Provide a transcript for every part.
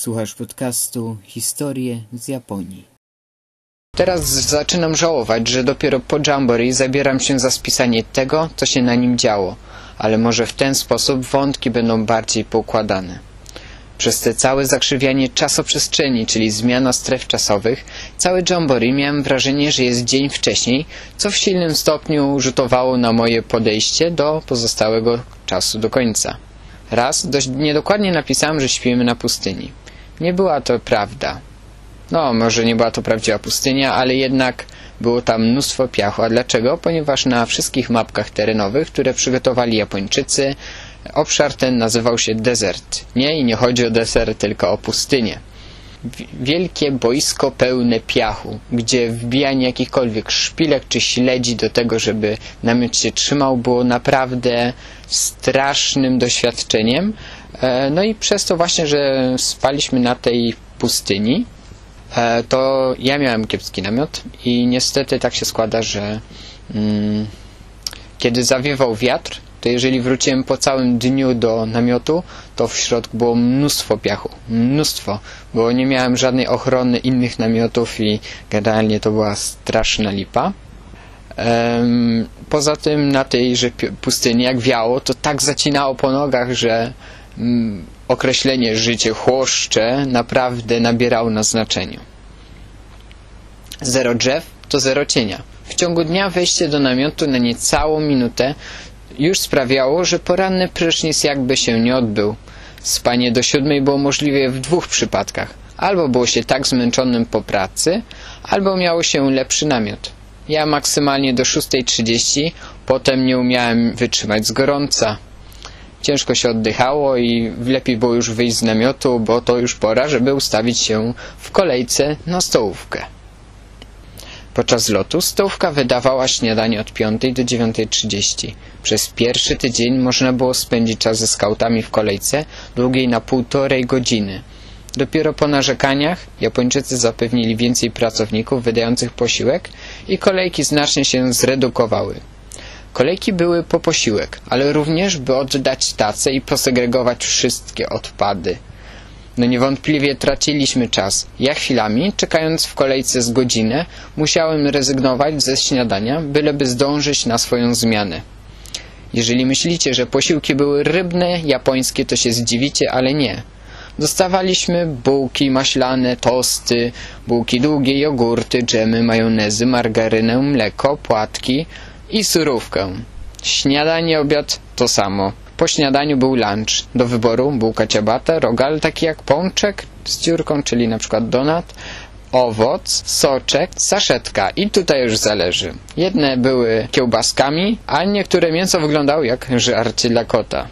Słuchasz podcastu Historie z Japonii. Teraz zaczynam żałować, że dopiero po Jamboree zabieram się za spisanie tego, co się na nim działo, ale może w ten sposób wątki będą bardziej poukładane. Przez te całe zakrzywianie czasoprzestrzeni, czyli zmiana stref czasowych, cały Jamboree miałem wrażenie, że jest dzień wcześniej, co w silnym stopniu rzutowało na moje podejście do pozostałego czasu do końca. Raz dość niedokładnie napisałem, że śpimy na pustyni. Nie była to prawda. No, może nie była to prawdziwa pustynia, ale jednak było tam mnóstwo piachu. A dlaczego? Ponieważ na wszystkich mapkach terenowych, które przygotowali Japończycy, obszar ten nazywał się desert. Nie, i nie chodzi o desert, tylko o pustynię. Wielkie boisko pełne piachu, gdzie wbijanie jakichkolwiek szpilek czy śledzi do tego, żeby namiot się trzymał, było naprawdę strasznym doświadczeniem. E, no i przez to właśnie, że spaliśmy na tej pustyni, e, to ja miałem kiepski namiot i niestety tak się składa, że mm, kiedy zawiewał wiatr, to jeżeli wróciłem po całym dniu do namiotu, to w środku było mnóstwo piachu. Mnóstwo, bo nie miałem żadnej ochrony innych namiotów i generalnie to była straszna lipa. Poza tym na tejże pustyni, jak wiało, to tak zacinało po nogach, że określenie życie chłoszcze naprawdę nabierało na znaczeniu. Zero drzew to zero cienia. W ciągu dnia wejście do namiotu na niecałą minutę już sprawiało, że poranny prysznic jakby się nie odbył. Spanie do siódmej było możliwe w dwóch przypadkach. Albo było się tak zmęczonym po pracy, albo miało się lepszy namiot. Ja maksymalnie do 6.30, potem nie umiałem wytrzymać z gorąca. Ciężko się oddychało i lepiej było już wyjść z namiotu, bo to już pora, żeby ustawić się w kolejce na stołówkę. Podczas lotu stołówka wydawała śniadanie od 5 do 9.30. Przez pierwszy tydzień można było spędzić czas ze skautami w kolejce długiej na półtorej godziny. Dopiero po narzekaniach Japończycy zapewnili więcej pracowników wydających posiłek i kolejki znacznie się zredukowały. Kolejki były po posiłek, ale również by oddać tacę i posegregować wszystkie odpady. No niewątpliwie traciliśmy czas. Ja chwilami, czekając w kolejce z godzinę, musiałem rezygnować ze śniadania, byleby zdążyć na swoją zmianę. Jeżeli myślicie, że posiłki były rybne, japońskie, to się zdziwicie, ale nie. Dostawaliśmy bułki maślane, tosty, bułki długie, jogurty, dżemy, majonezy, margarynę, mleko, płatki i surówkę. Śniadanie, obiad to samo. Po śniadaniu był lunch. Do wyboru bułka ciabata, rogal taki jak pączek z dziurką, czyli na przykład donat, owoc, soczek, saszetka i tutaj już zależy. Jedne były kiełbaskami, a niektóre mięso wyglądało jak żarcie dla kota.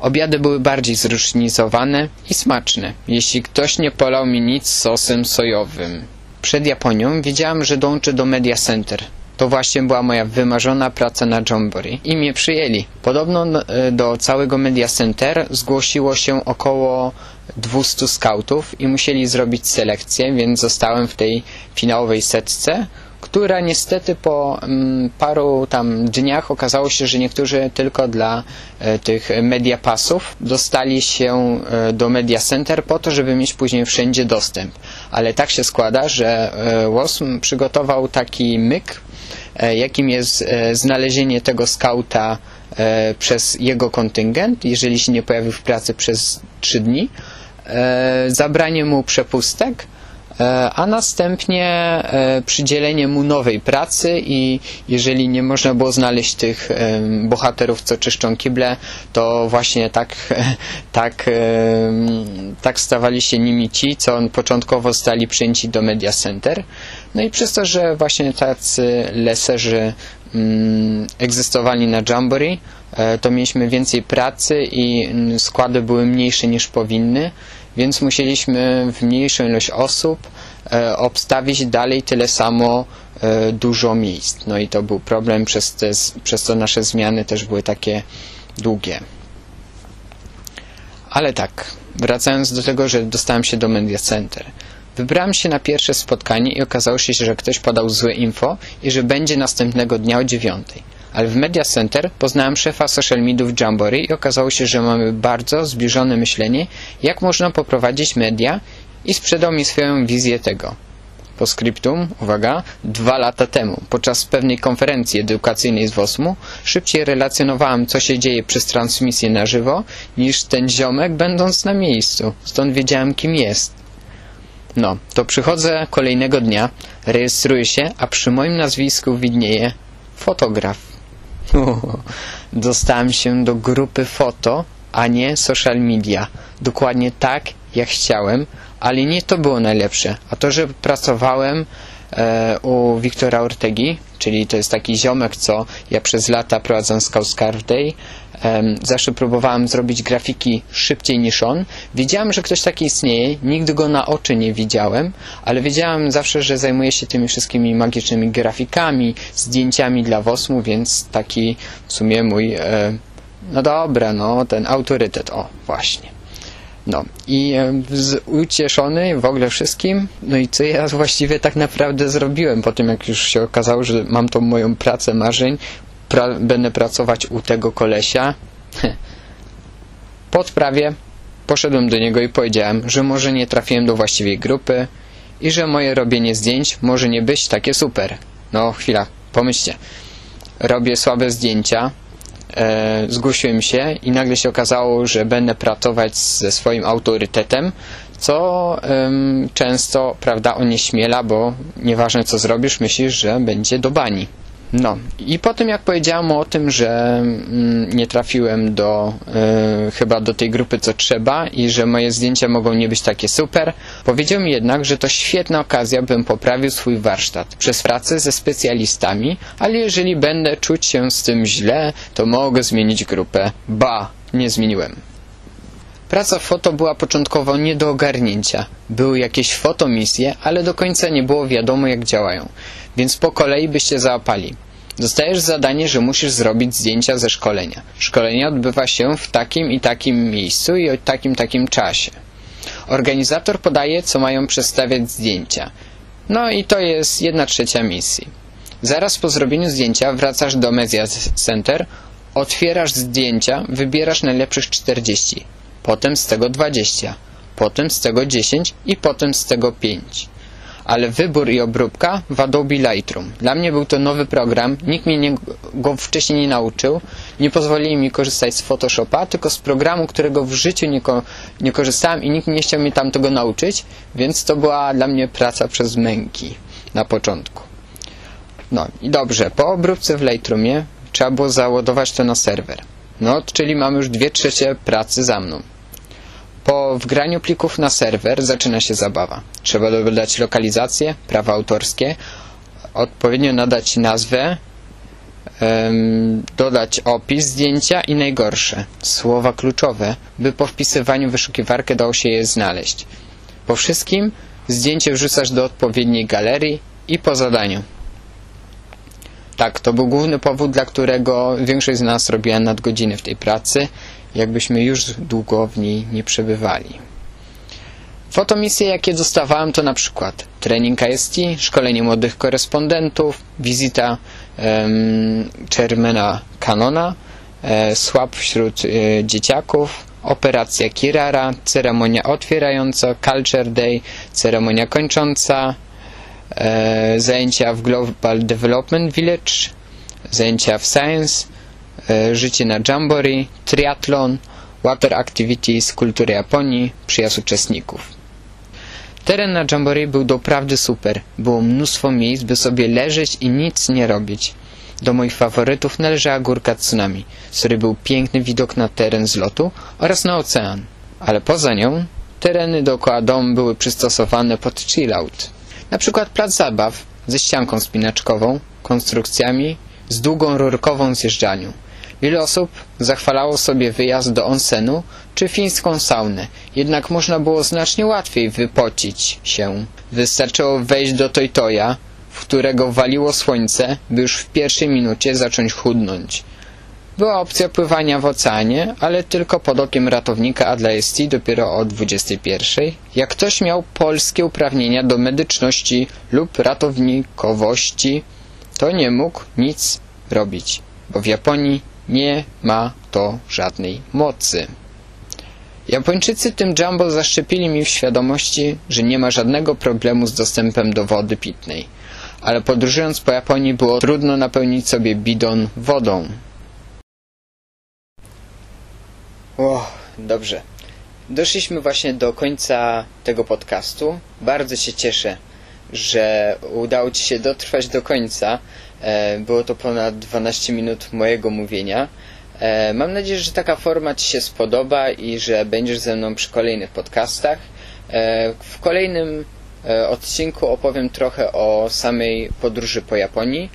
Obiady były bardziej zróżnicowane i smaczne, jeśli ktoś nie polał mi nic sosem sojowym. Przed Japonią wiedziałem, że dołączę do Media Center. To właśnie była moja wymarzona praca na Jamboree i mnie przyjęli. Podobno e, do całego Media Center zgłosiło się około 200 skautów i musieli zrobić selekcję, więc zostałem w tej finałowej setce, która niestety po mm, paru tam dniach okazało się, że niektórzy tylko dla e, tych media pasów dostali się e, do Media Center po to, żeby mieć później wszędzie dostęp. Ale tak się składa, że e, WOSM przygotował taki myk, e, jakim jest e, znalezienie tego skauta e, przez jego kontyngent, jeżeli się nie pojawił w pracy przez 3 dni, zabranie mu przepustek, E, a następnie e, przydzielenie mu nowej pracy i jeżeli nie można było znaleźć tych bohaterów, co czyszczą kible, to właśnie tak, tak, tak stawali się nimi ci, co on początkowo zostali przyjęci do Media Center. No i przez to, że właśnie tacy leserzy mm, egzystowali na Jamboree, e, to mieliśmy więcej pracy i składy były mniejsze niż powinny więc musieliśmy w mniejszą ilość osób e, obstawić dalej tyle samo e, dużo miejsc. No i to był problem, przez, te, przez to nasze zmiany też były takie długie. Ale tak, wracając do tego, że dostałem się do Media Center. Wybrałem się na pierwsze spotkanie i okazało się, że ktoś podał złe info i że będzie następnego dnia o dziewiątej. Ale w Media Center poznałem szefa social mediów Jamboree i okazało się, że mamy bardzo zbliżone myślenie, jak można poprowadzić media i sprzedał mi swoją wizję tego. Po skryptum, uwaga, dwa lata temu, podczas pewnej konferencji edukacyjnej z WOSM-u, szybciej relacjonowałem, co się dzieje przez transmisję na żywo, niż ten ziomek, będąc na miejscu. Stąd wiedziałem, kim jest. No, to przychodzę kolejnego dnia, rejestruję się, a przy moim nazwisku widnieje fotograf. Dostałem się do grupy foto, a nie social media. Dokładnie tak, jak chciałem, ale nie to było najlepsze, a to, że pracowałem e, u Wiktora Ortegi, czyli to jest taki ziomek, co ja przez lata prowadzę Scout Scarf Day. Zawsze próbowałem zrobić grafiki szybciej niż on. Wiedziałem, że ktoś taki istnieje, nigdy go na oczy nie widziałem, ale wiedziałem zawsze, że zajmuje się tymi wszystkimi magicznymi grafikami, zdjęciami dla WOSM-u, więc taki w sumie mój, e, no dobra, no ten autorytet, o właśnie. No i e, ucieszony w ogóle wszystkim. No i co ja właściwie tak naprawdę zrobiłem po tym, jak już się okazało, że mam tą moją pracę marzeń, pra, będę pracować u tego kolesia. Po odprawie poszedłem do niego i powiedziałem, że może nie trafiłem do właściwej grupy i że moje robienie zdjęć może nie być takie super. No chwila, pomyślcie. Robię słabe zdjęcia, e, zgłosiłem się i nagle się okazało, że będę pracować ze swoim autorytetem, co em, często, prawda, onieśmiela, bo nieważne co zrobisz, myślisz, że będzie do bani. No i po tym jak powiedziałem o tym, że mm, nie trafiłem do e, chyba do tej grupy co trzeba i że moje zdjęcia mogą nie być takie super, powiedział mi jednak, że to świetna okazja, bym poprawił swój warsztat przez pracę ze specjalistami, ale jeżeli będę czuć się z tym źle, to mogę zmienić grupę. Ba, nie zmieniłem. Praca foto była początkowo nie do ogarnięcia. Były jakieś fotomisje, ale do końca nie było wiadomo jak działają, więc po kolei byście załapali. Dostajesz zadanie, że musisz zrobić zdjęcia ze szkolenia. Szkolenie odbywa się w takim i takim miejscu i o takim takim czasie. Organizator podaje, co mają przedstawiać zdjęcia. No i to jest jedna trzecia misji. Zaraz po zrobieniu zdjęcia wracasz do Media Center, otwierasz zdjęcia, wybierasz najlepszych 40, potem z tego 20, potem z tego 10 i potem z tego 5 ale wybór i obróbka w Adobe Lightroom. Dla mnie był to nowy program, nikt mnie nie, go wcześniej nie nauczył, nie pozwolili mi korzystać z Photoshopa, tylko z programu, którego w życiu nie, ko nie korzystałem i nikt nie chciał mnie tam tego nauczyć, więc to była dla mnie praca przez męki na początku. No i dobrze, po obróbce w Lightroomie trzeba było załadować to na serwer. No, czyli mamy już dwie trzecie pracy za mną. Po wgraniu plików na serwer zaczyna się zabawa. Trzeba dodać lokalizację, prawa autorskie, odpowiednio nadać nazwę, dodać opis zdjęcia i najgorsze, słowa kluczowe, by po wpisywaniu w wyszukiwarkę dało się je znaleźć. Po wszystkim zdjęcie wrzucasz do odpowiedniej galerii i po zadaniu. Tak, to był główny powód, dla którego większość z nas robiła nadgodziny w tej pracy, jakbyśmy już długo w niej nie przebywali. Fotomisje, jakie dostawałem, to na przykład trening IST, szkolenie młodych korespondentów, wizyta um, chairmana Canona, e, wśród e, dzieciaków, operacja Kirara, ceremonia otwierająca, Culture Day, ceremonia kończąca, e, zajęcia w Global Development Village, zajęcia w Science, życie na Jamboree, triatlon, water activities, kultury Japonii, przyjazd uczestników. Teren na Jamboree był doprawdy super. Było mnóstwo miejsc, by sobie leżeć i nic nie robić. Do moich faworytów należała górka Tsunami, z której był piękny widok na teren zlotu oraz na ocean. Ale poza nią tereny dookoła domu były przystosowane pod chillout. Na przykład plac zabaw ze ścianką spinaczkową, konstrukcjami, z długą rurkową zjeżdżalnią. Wiele osób zachwalało sobie wyjazd do onsenu czy fińską saunę, jednak można było znacznie łatwiej wypocić się. Wystarczyło wejść do Toytoja, w którego waliło słońce, by już w pierwszej minucie zacząć chudnąć. Była opcja pływania w oceanie, ale tylko pod okiem ratownika, a dla ST dopiero o 21. Jak ktoś miał polskie uprawnienia do medyczności lub ratownikowości, to nie mógł nic robić. bo w Japonii nie ma to żadnej mocy. Japończycy tym jumbo zaszczepili mi w świadomości, że nie ma żadnego problemu z dostępem do wody pitnej. Ale podróżując po Japonii było trudno napełnić sobie bidon wodą. O, dobrze. Doszliśmy właśnie do końca tego podcastu. Bardzo się cieszę, że udało Ci się dotrwać do końca. E, Było to ponad 12 minut mojego mówienia. E, Mam nadzieję, że taka forma Ci się spodoba i że będziesz ze mną przy kolejnych podcastach. E, W kolejnym odcinku opowiem trochę o samej podróży po Japonii,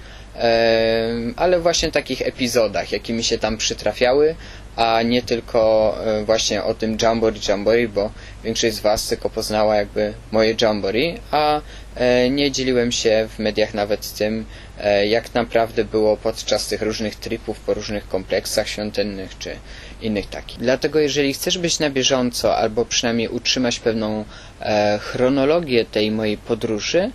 ale właśnie takich epizodach, jakie mi się tam przytrafiały, a nie tylko e, właśnie o tym Jamboree Jamboree, bo większość z Was tylko poznała jakby moje Jamboree, a e, nie dzieliłem się w mediach nawet tym, e, jak naprawdę było podczas tych różnych tripów po różnych kompleksach świątynnych czy innych takich. Dlatego jeżeli chcesz być na bieżąco albo przynajmniej utrzymać pewną chronologię tej mojej podróży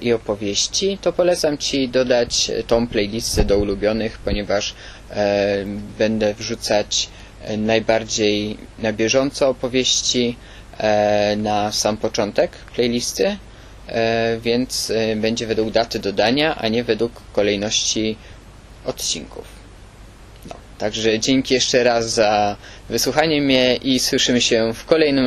i opowieści, to polecam Ci dodać tą playlistę do ulubionych, ponieważ e, będę wrzucać e, najbardziej na bieżąco opowieści e, na sam początek playlisty, e, więc e, będzie według daty dodania, a nie według kolejności odcinków. No, także dzięki jeszcze raz za wysłuchanie mnie i słyszymy się w kolejnym